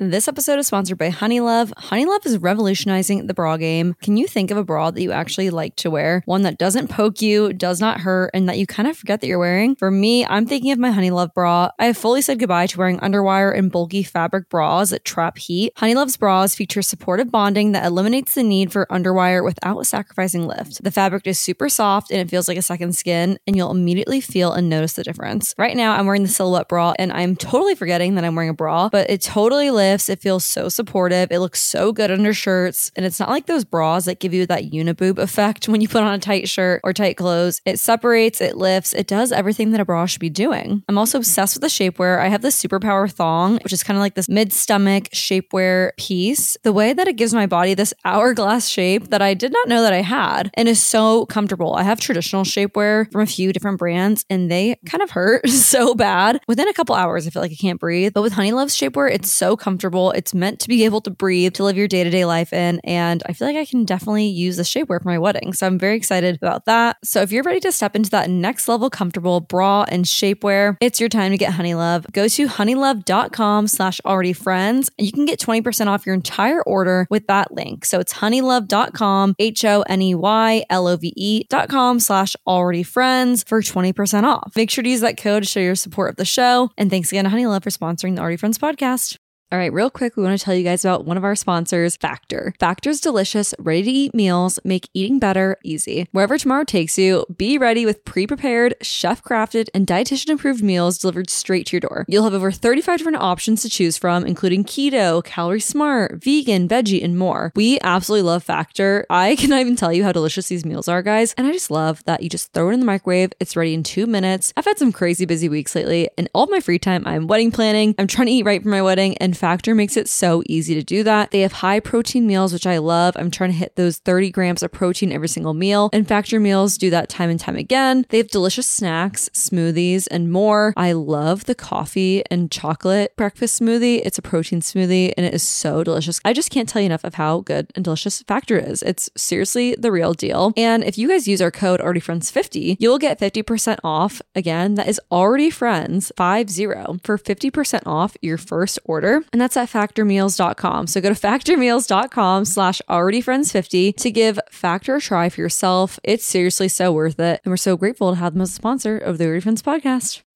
This episode is sponsored by Honeylove. Honeylove is revolutionizing the bra game. Can you think of a bra that you actually like to wear? One that doesn't poke you, does not hurt, and that you kind of forget that you're wearing? For me, I'm thinking of my Honeylove bra. I have fully said goodbye to wearing underwire and bulky fabric bras that trap heat. Honeylove's bras feature supportive bonding that eliminates the need for underwire without sacrificing lift. The fabric is super soft and it feels like a second skin, and you'll immediately feel and notice the difference. Right now, I'm wearing the silhouette bra, and I'm totally forgetting that I'm wearing a bra, but it totally lifts lifts. It feels so supportive. It looks so good under shirts. And it's not like those bras that give you that uniboob effect when you put on a tight shirt or tight clothes. It separates, it lifts, it does everything that a bra should be doing. I'm also obsessed with the shapewear. I have the Superpower thong, which is kind of like this mid stomach shapewear piece. The way that it gives my body this hourglass shape that I did not know that I had and is so comfortable. I have traditional shapewear from a few different brands and they kind of hurt so bad. Within a couple hours, I feel like I can't breathe. But with Honeylove's shapewear, it's so comfortable comfortable. It's meant to be able to breathe, to live your day to day life in. And I feel like I can definitely use the shapewear for my wedding. So I'm very excited about that. So if you're ready to step into that next level comfortable bra and shapewear, it's your time to get Honeylove. Go to honeylove.com slash already friends and you can get 20% off your entire order with that link. So it's honeylove.com, H O N E Y L O V E.com slash already friends for 20% off. Make sure to use that code to show your support of the show. And thanks again to Honeylove for sponsoring the Already Friends podcast. All right, real quick, we want to tell you guys about one of our sponsors, Factor. Factor's delicious, ready to eat meals make eating better easy. Wherever tomorrow takes you, be ready with pre prepared, chef crafted, and dietitian approved meals delivered straight to your door. You'll have over 35 different options to choose from, including keto, calorie smart, vegan, veggie, and more. We absolutely love Factor. I cannot even tell you how delicious these meals are, guys. And I just love that you just throw it in the microwave, it's ready in two minutes. I've had some crazy busy weeks lately, and all my free time, I'm wedding planning, I'm trying to eat right for my wedding, and Factor makes it so easy to do that. They have high protein meals, which I love. I'm trying to hit those 30 grams of protein every single meal, and Factor meals do that time and time again. They have delicious snacks, smoothies, and more. I love the coffee and chocolate breakfast smoothie. It's a protein smoothie and it is so delicious. I just can't tell you enough of how good and delicious Factor is. It's seriously the real deal. And if you guys use our code AlreadyFriends50, you'll get 50% off. Again, that is already friends 50 for 50% off your first order. And that's at factormeals.com. So go to factormeals.com slash alreadyfriends50 to give Factor a try for yourself. It's seriously so worth it. And we're so grateful to have them as a sponsor of the Already Friends podcast.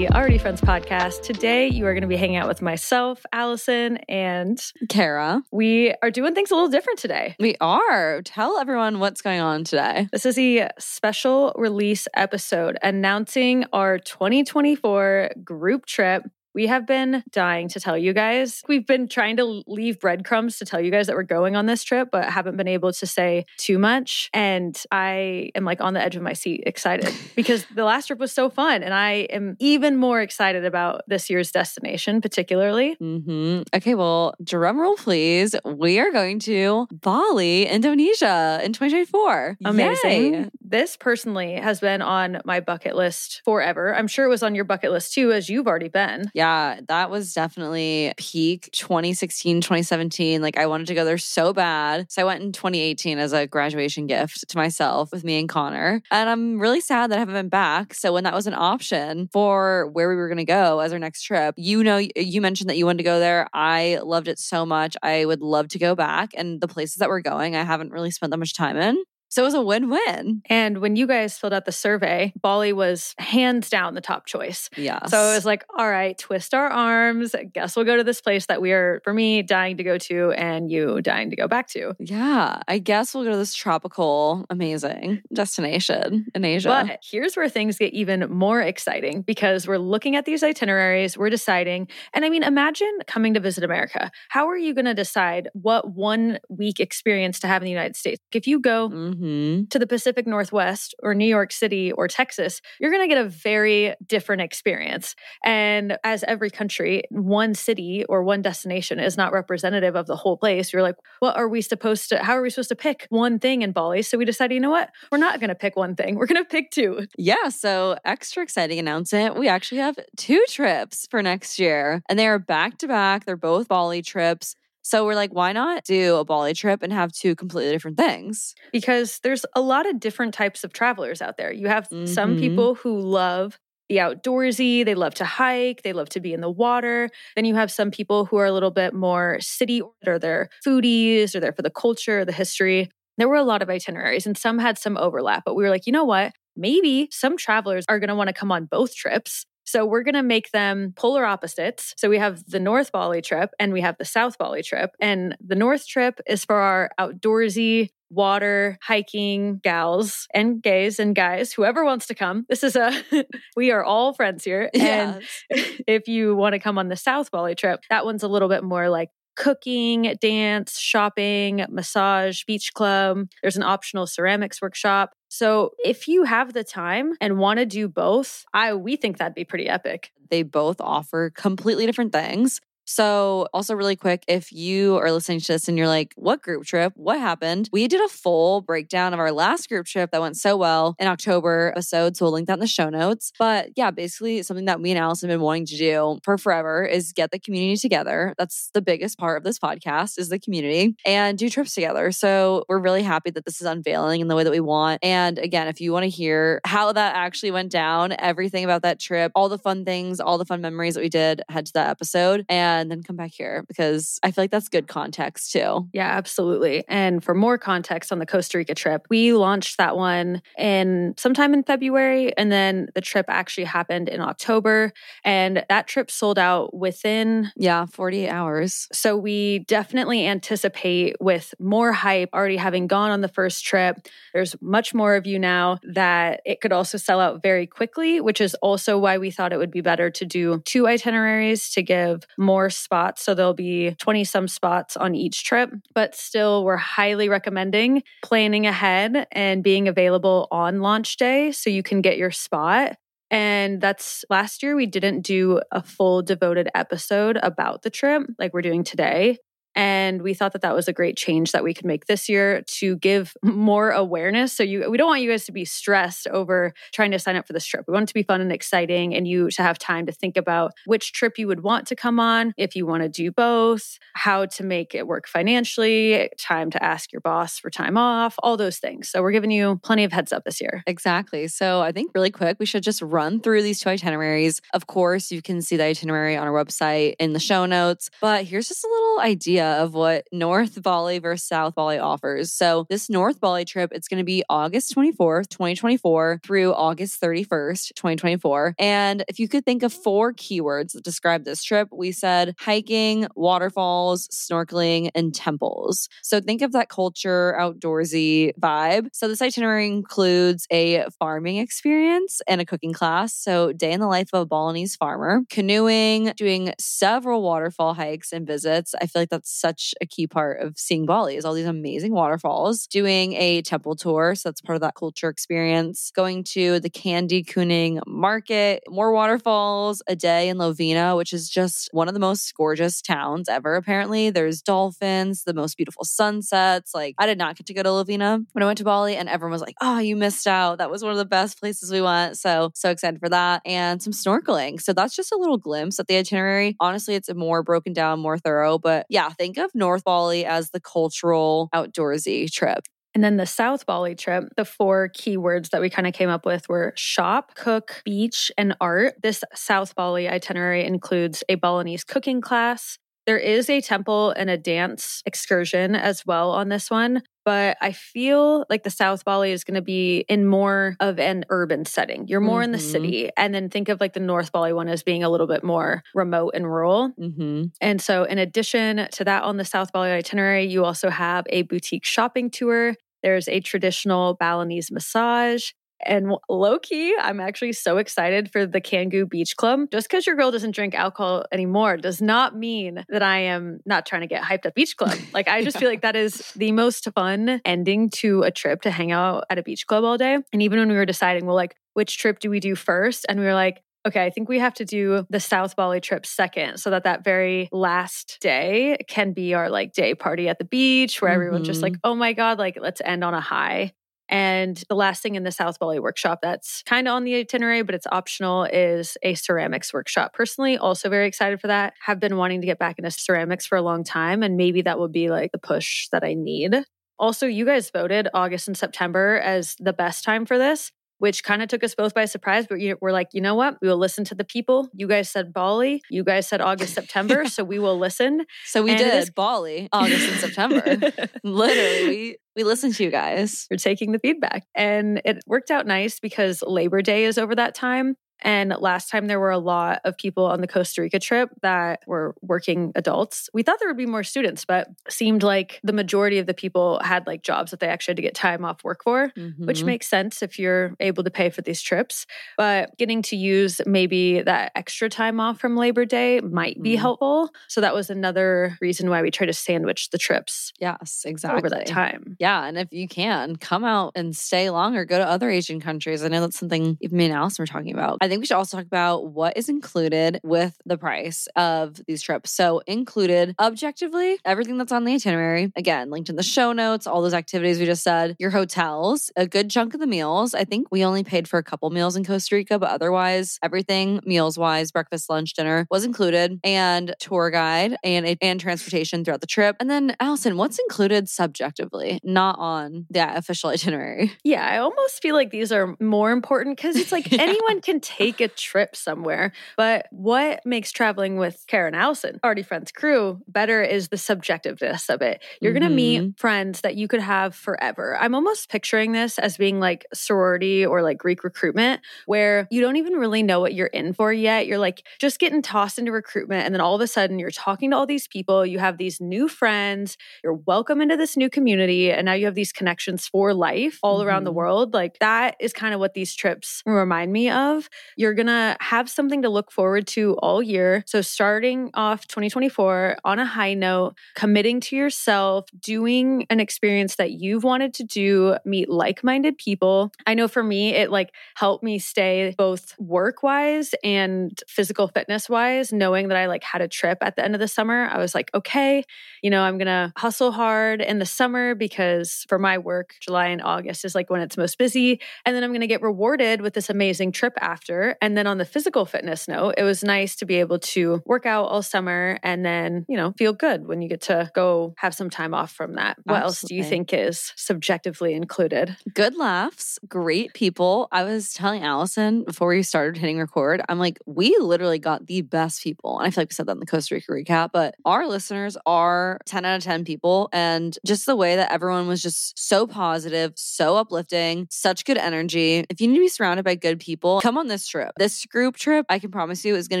The Already Friends podcast. Today you are going to be hanging out with myself, Allison, and Kara. we are doing things a little different today. We are. Tell everyone what's going on today. This is a special release episode announcing our 2024 group trip. We have been dying to tell you guys. We've been trying to leave breadcrumbs to tell you guys that we're going on this trip, but haven't been able to say too much. And I am like on the edge of my seat, excited because the last trip was so fun. And I am even more excited about this year's destination, particularly. hmm Okay, well, drum roll, please. We are going to Bali, Indonesia in 2024. Amazing. Yay. This personally has been on my bucket list forever. I'm sure it was on your bucket list too, as you've already been. Yeah, that was definitely peak 2016, 2017. Like, I wanted to go there so bad. So I went in 2018 as a graduation gift to myself with me and Connor. And I'm really sad that I haven't been back. So when that was an option for where we were going to go as our next trip, you know, you mentioned that you wanted to go there. I loved it so much. I would love to go back. And the places that we're going, I haven't really spent that much time in. So it was a win win. And when you guys filled out the survey, Bali was hands down the top choice. Yeah. So it was like, all right, twist our arms. I Guess we'll go to this place that we are, for me, dying to go to and you dying to go back to. Yeah, I guess we'll go to this tropical, amazing destination in Asia. But here's where things get even more exciting because we're looking at these itineraries, we're deciding. And I mean, imagine coming to visit America. How are you going to decide what one week experience to have in the United States? If you go, Mhm. Mm-hmm. to the Pacific Northwest or New York City or Texas, you're going to get a very different experience. And as every country, one city or one destination is not representative of the whole place. You're like, what are we supposed to, how are we supposed to pick one thing in Bali? So we decided, you know what? We're not going to pick one thing. We're going to pick two. Yeah, so extra exciting announcement. We actually have two trips for next year, and they are back to back. They're both Bali trips. So we're like, why not do a Bali trip and have two completely different things? because there's a lot of different types of travelers out there. You have some Mhm. people who love the outdoorsy, they love to hike, they love to be in the water. Then you have some people who are a little bit more city or they're foodies or they're for the culture, the history. There were a lot of itineraries and some had some overlap, but we were like, you know what? Maybe some travelers are going to want to come on both trips. So we're going to make them polar opposites. So we have the North Bali trip and we have the South Bali trip. And the North trip is for our outdoorsy, water hiking gals and gays and guys, whoever wants to come. This is a, we are all friends here. And if you want to come on the South Bali trip, that one's a little bit more like cooking, dance, shopping, massage, beach club. There's an optional ceramics workshop. So if you have the time and want to do both, I we think that'd be pretty epic. They both offer completely different things. So, also really quick, if you are listening to this and you're like, what group trip? What happened? We did a full breakdown of our last group trip that went so well in October episode. So, we'll link that in the show notes. But yeah, basically, something that me and Allison have been wanting to do for forever is get the community together. That's the biggest part of this podcast is the community and do trips together. So, we're really happy that this is unveiling in the way that we want. And again, if you want to hear how that actually went down, everything about that trip, all the fun things, all the fun memories that we did, head to that episode and then come back here because I feel like that's good context too. Yeah, absolutely. And for more context on the Costa Rica trip, we launched that one in sometime in February and then the trip actually happened in October and that trip sold out within Yeah, 48 hours. So we definitely anticipate with more hype already having gone on the first trip. There's much more of you now that it could also sell out very quickly, which is also why we thought it would be better to do two itineraries to give more spots. So there'll be 20 some spots on each trip, but still we're highly recommending planning ahead and being available on launch day so you can get your spot. And that's last year, we didn't do a full devoted episode about the trip like we're doing today. And we thought that that was a great change that we could make this year to give more awareness. So you, we don't want you guys to be stressed over trying to sign up for this trip. We want it to be fun and exciting, and you to have time to think about which trip you would want to come on, if you want to do both, how to make it work financially, time to ask your boss for time off, all those things. So we're giving you plenty of heads up this year. Exactly. So I think really quick, we should just run through these two itineraries. Of course, you can see the itinerary on our website in the show notes, but here's just a little idea of what North Bali versus South Bali offers. So this North Bali trip, it's going to be August 24th, 2024 through August 31st, 2024. And if you could think of four keywords that describe this trip, we said hiking, waterfalls, snorkeling, and temples. So think of that culture, outdoorsy vibe. So this itinerary includes a farming experience and a cooking class. So day in the life of a Balinese farmer, canoeing, doing several waterfall hikes and visits. I feel like that's such a key part of seeing Bali is all these amazing waterfalls, doing a temple tour. So that's part of that culture experience, going to the Candikuning market, more waterfalls, a day in Lovina, which is just one of the most gorgeous towns ever, apparently. There's dolphins, the most beautiful sunsets. Like, I did not get to go to Lovina when I went to Bali, and everyone was like, oh, you missed out. That was one of the best places we went. So, so excited for that. And some snorkeling. So, that's just a little glimpse at the itinerary. Honestly, it's more broken down, more thorough. But yeah, think of North Bali as the cultural outdoorsy trip. And then the South Bali trip, the four keywords that we kind of came up with were shop, cook, beach, and art. This South Bali itinerary includes a Balinese cooking class. There is a temple and a dance excursion as well on this one, but I feel like the South Bali is going to be in more of an urban setting. You're more in the Mhm. city. And then think of like the North Bali one as being a little bit more remote and rural. Mm-hmm. And so, in addition to that, on the South Bali itinerary, you also have a boutique shopping tour. There's a traditional Balinese massage. And low key, I'm actually so excited for the Canggu Beach Club. Just because your girl doesn't drink alcohol anymore does not mean that I am not trying to get hyped up beach club. Like, I just feel like that is the most fun ending to a trip to hang out at a beach club all day. And even when we were deciding, well, like, which trip do we do first? And we were like, okay, I think we have to do the South Bali trip second so that that very last day can be our like day party at the beach where mm-hmm. everyone's just like, oh my God, like let's end on a high. And the last thing in the South Bali workshop that's kind of on the itinerary, but it's optional is a ceramics workshop. Personally, also very excited for that. Have been wanting to get back into ceramics for a long time, and maybe that will be like the push that I need. Also, you guys voted August and September as the best time for this which kind of took us both by surprise. But we're like, you know what? We will listen to the people. You guys said Bali. You guys said August, September. so we will listen. So we and did is- Bali, August and September. Literally, we we listened to you guys. We're taking the feedback. And it worked out nice because Labor Day is over that time. And last time there were a lot of people on the Costa Rica trip that were working adults. We thought there would be more students, but seemed like the majority of the people had like jobs that they actually had to get time off work for, mm-hmm. which makes sense if you're able to pay for these trips. But getting to use maybe that extra time off from Labor Day might be mm-hmm. helpful. So that was another reason why we try to sandwich the trips. Yes, exactly. Over that time. Yeah. And if you can, come out and stay longer, go to other Asian countries. I know that's something even me and Allison were talking about. I think we should also talk about what is included with the price of these trips. So, included objectively, everything that's on the itinerary, again, linked in the show notes, all those activities we just said, your hotels, a good chunk of the meals. I think we only paid for a couple meals in Costa Rica, but otherwise, everything meals wise, breakfast, lunch, dinner was included, and tour guide and, and transportation throughout the trip. And then, Allison, what's included subjectively, not on the official itinerary? Yeah, I almost feel like these are more important because it's like yeah. anyone can take a trip somewhere. But what makes traveling with Karen Allison, Already Friends crew, better is the subjectiveness of it. You're mm-hmm. going to meet friends that you could have forever. I'm almost picturing this as being like sorority or like Greek recruitment, where you don't even really know what you're in for yet. You're like just getting tossed into recruitment. And then all of a sudden, you're talking to all these people. You have these new friends. You're welcome into this new community. And now you have these connections for life all mm-hmm. around the mm-hmm. world. Like that is kind of what these trips remind me of. You're going to have something to look forward to all year. So, starting off 2024 on a high note, committing to yourself, doing an experience that you've wanted to do, meet like minded people. I know for me, it like helped me stay both work wise and physical fitness wise, knowing that I like had a trip at the end of the summer. I was like, okay, you know, I'm going to hustle hard in the summer because for my work, July and August is like when it's most busy. And then I'm going to get rewarded with this amazing trip after. And then on the physical fitness note, it was nice to be able to work out all summer and then, you know, feel good when you get to go have some time off from that. What Absolutely. else do you think is subjectively included? Good laughs, great people. I was telling Allison before we started hitting record, I'm like, we literally got the best people. And I feel like we said that in the Costa Rica recap, but our listeners are 10 out of 10 people. And just the way that everyone was just so positive, so uplifting, such good energy. If you need to be surrounded by good people, come on this trip. This group trip, I can promise you, is going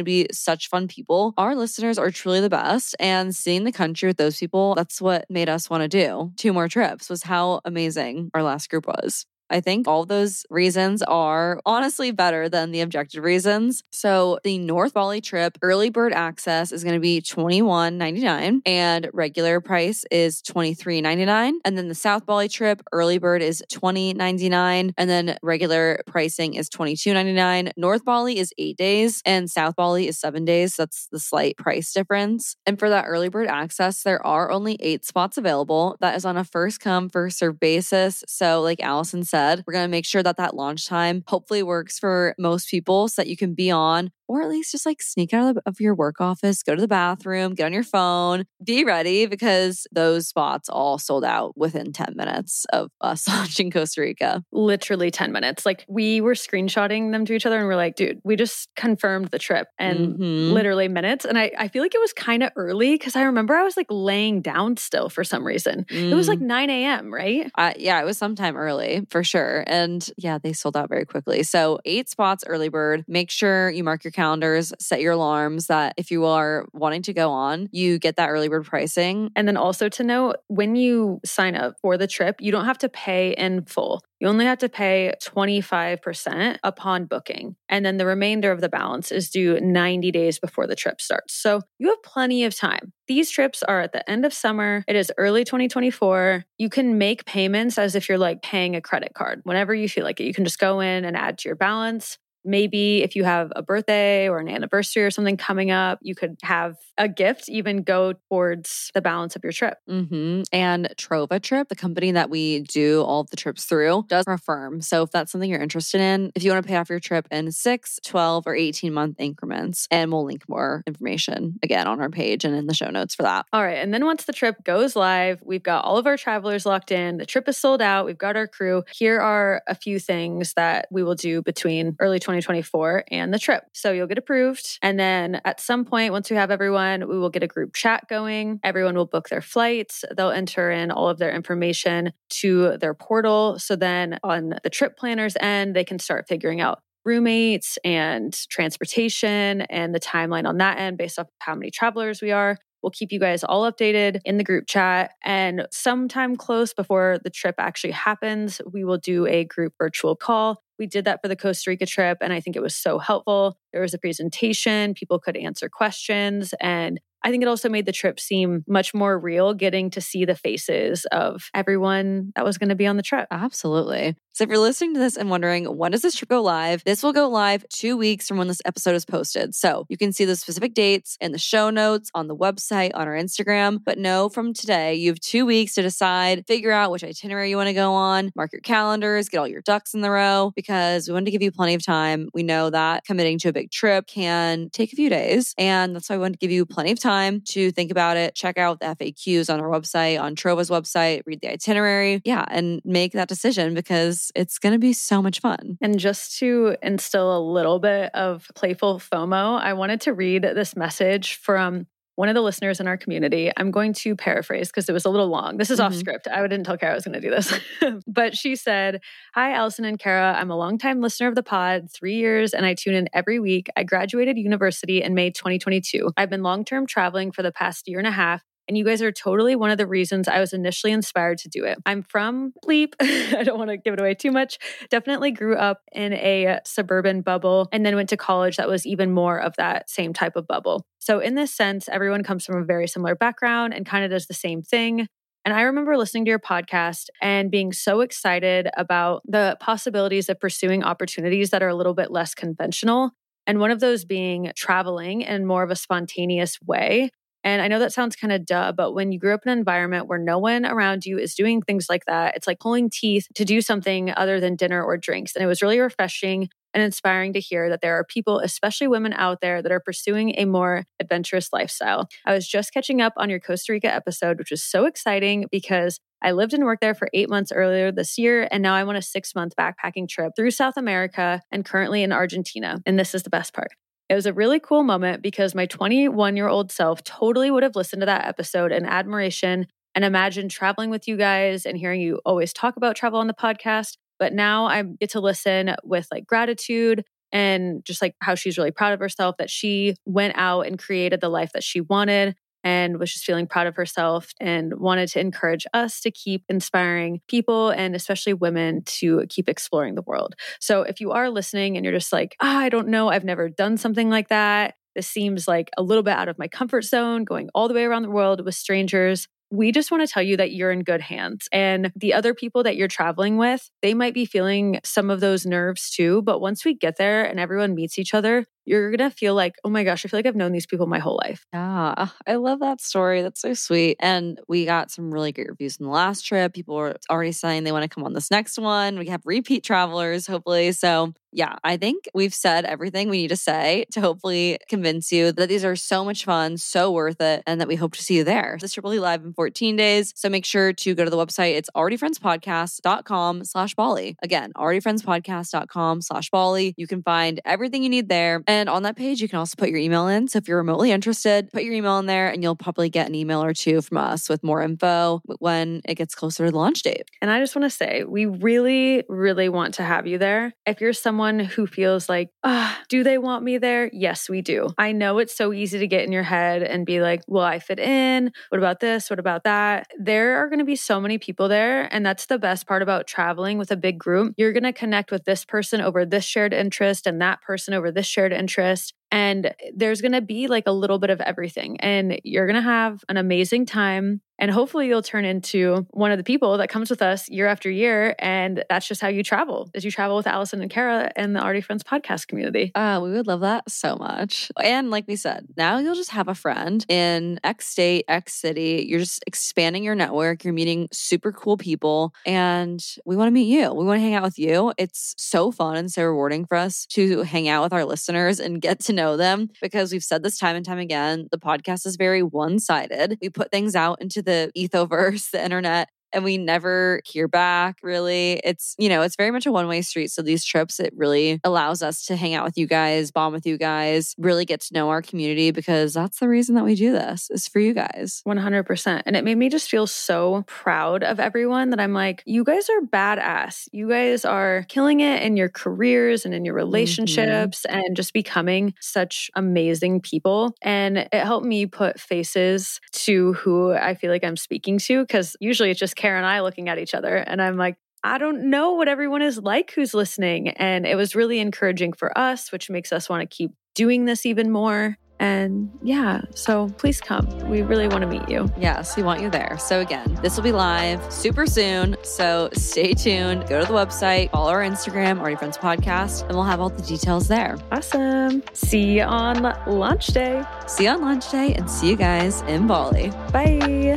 to be such fun people. Our listeners are truly the best. And seeing the country with those people, that's what made us want to do two more trips, was how amazing our last group was. I think all those reasons are honestly better than the objective reasons. So the North Bali trip early bird access is going to be $21.99 and regular price is $23.99. And then the South Bali trip early bird is $20.99 and then regular pricing is $22.99. North Bali is eight days and South Bali is seven days. So that's the slight price difference. And for that early bird access, there are only eight spots available. That is on a first come, first serve basis. So, like Allison said, said, we're going to make sure that that launch time hopefully works for most people so that you can be on or at least just like sneak out of your work office, go to the bathroom, get on your phone, be ready because those spots all sold out within 10 minutes of us launching Costa Rica. Literally 10 minutes. Like we were screenshotting them to each other and we're like, dude, we just confirmed the trip and mm-hmm. literally minutes. And I, I feel like it was kind of early because I remember I was like laying down still for some reason. Mm. It was like mm. 9 a.m., right? Uh, yeah, it was sometime early for sure. And yeah, they sold out very quickly. So eight spots early bird. Make sure you mark your calendars, set your alarms that if you are wanting to go on, you get that early bird pricing. And then also to note, when you sign up for the trip, you don't have to pay in full. You only have to pay 25% upon booking. And then the remainder of the balance is due 90 days before the trip starts. So you have plenty of time. These trips are at the end of summer. It is early 2024. You can make payments as if you're like paying a credit card whenever you feel like it. You can just go in and add to your balance. Maybe if you have a birthday or an anniversary or something coming up, you could have a gift even go towards the balance of your trip. Mm-hmm. And Trova Trip, the company that we do all the trips through, does affirm. So if that's something you're interested in, if you want to pay off your trip in six, 12, or 18 month increments, and we'll link more information again on our page and in the show notes for that. All right. And then once the trip goes live, we've got all of our travelers locked in. The trip is sold out. We've got our crew. Here are a few things that we will do between early 2024 and the trip. So you'll get approved. And then at some point, once we have everyone, we will get a group chat going. Everyone will book their flights. They'll enter in all of their information to their portal. So then on the trip planner's end, they can start figuring out roommates and transportation and the timeline on that end based off how many travelers we are. We'll keep you guys all updated in the group chat. And sometime close before the trip actually happens, we will do a group virtual call. We did that for the Costa Rica trip, and I think it was so helpful. There was a presentation, people could answer questions, and I think it also made the trip seem much more real, getting to see the faces of everyone that was going to be on the trip. Absolutely. So if you're listening to this and wondering when does this trip go live, this will go live two weeks from when this episode is posted. So you can see the specific dates in the show notes, on the website, on our Instagram. But know from today, you have two weeks to decide, figure out which itinerary you want to go on, mark your calendars, get all your ducks in the row, because we want to give you plenty of time. We know that committing to a big trip can take a few days. And that's why we want to give you plenty of time to think about it, check out the FAQs on our website, on Trova's website, read the itinerary. Yeah, and make that decision because it's going to be so much fun. And just to instill a little bit of playful FOMO, I wanted to read this message from one of the listeners in our community. I'm going to paraphrase because it was a little long. This is mm-hmm. off script. I didn't tell Kara I was going to do this. but she said, Hi, Allison and Kara. I'm a longtime listener of the pod, three years, and I tune in every week. I graduated university in May 2022. I've been long term traveling for the past year and a half and you guys are totally one of the reasons I was initially inspired to do it. I'm from Bleep. I don't want to give it away too much. Definitely grew up in a suburban bubble and then went to college that was even more of that same type of bubble. So, in this sense, everyone comes from a very similar background and kind of does the same thing. And I remember listening to your podcast and being so excited about the possibilities of pursuing opportunities that are a little bit less conventional. And one of those being traveling in more of a spontaneous way. And I know that sounds kind of duh, but when you grew up in an environment where no one around you is doing things like that, it's like pulling teeth to do something other than dinner or drinks. And it was really refreshing and inspiring to hear that there are people, especially women out there, that are pursuing a more adventurous lifestyle. I was just catching up on your Costa Rica episode, which was so exciting because I lived and worked there for eight months earlier this year, and now I'm on a six month backpacking trip through South America and currently in Argentina. And this is the best part. It was a really cool moment because my 21 year old self totally would have listened to that episode in admiration and imagined traveling with you guys and hearing you always talk about travel on the podcast. But now I get to listen with like gratitude and just like how she's really proud of herself that she went out and created the life that she wanted and was just feeling proud of herself and wanted to encourage us to keep inspiring people and especially women to keep exploring the world. So if you are listening and you're just like, ah, I don't know, I've never done something like that. This seems like a little bit out of my comfort zone, going all the way around the world with strangers we just want to tell you that you're in good hands. And the other people that you're traveling with, they might be feeling some of those nerves too. But once we get there and everyone meets each other, you're going to feel like, oh my gosh, I feel like I've known these people my whole life. Yeah, I love that story. That's so sweet. And we got some really great reviews from the last trip. People were already saying they want to come on this next one. We have repeat travelers, hopefully. So, yeah, I think we've said everything we need to say to hopefully convince you that these are so much fun, so worth it, and that we hope to see you there. This trip will be live in 14 days. So make sure to go to the website. It's alreadyfriendspodcast.com slash Bali. Again, alreadyfriendspodcast.com slash Bali. You can find everything you need there And on that page, you can also put your email in. So if you're remotely interested, put your email in there and you'll probably get an email or two from us with more info when it gets closer to the launch date. And I just want to say, we really, really want to have you there. If you're someone who feels like, oh, do they want me there? Yes, we do. I know it's so easy to get in your head and be like, will I fit in? What about this? What about that? There are going to be so many people there. And that's the best part about traveling with a big group. You're going to connect with this person over this shared interest and that person over this shared interest interest. And there's going to be like a little bit of everything. And you're going to have an amazing time. And hopefully you'll turn into one of the people that comes with us year after year. And that's just how you travel, as you travel with Allison and Kara and the Already Friends podcast community. Uh, we would love that so much. And like we said, now you'll just have a friend in X state, X city. You're just expanding your network. You're meeting super cool people. And we want to meet you. We want to hang out with you. It's so fun and so rewarding for us to hang out with our listeners and get to know them because we've said this time and time again. The podcast is very one sided. We put things out into the the ethoverse, the internet, and we never hear back really. It's, you know, it's very much a one way street. So these trips, it really allows us to hang out with you guys, bond with you guys, really get to know our community because that's the reason that we do this is for you guys. 100%. And it made me just feel so proud of everyone that I'm like, you guys are badass. You guys are killing it in your careers and in your mm-hmm. relationships mm-hmm. and just becoming such amazing people. And it helped me put faces to who I feel like I'm speaking to because usually it's just Kara and I looking at each other. And I'm like, I don't know what everyone is like who's listening. And it was really encouraging for us, which makes us want to keep doing this even more. And yeah, so please come. We really want to meet you. Yes, we want you there. So again, this will be live super soon. So stay tuned. Go to the website, follow our Instagram, Already Friends Podcast, and we'll have all the details there. Awesome. See you on launch day. See you on launch day and see you guys in Bali. Bye.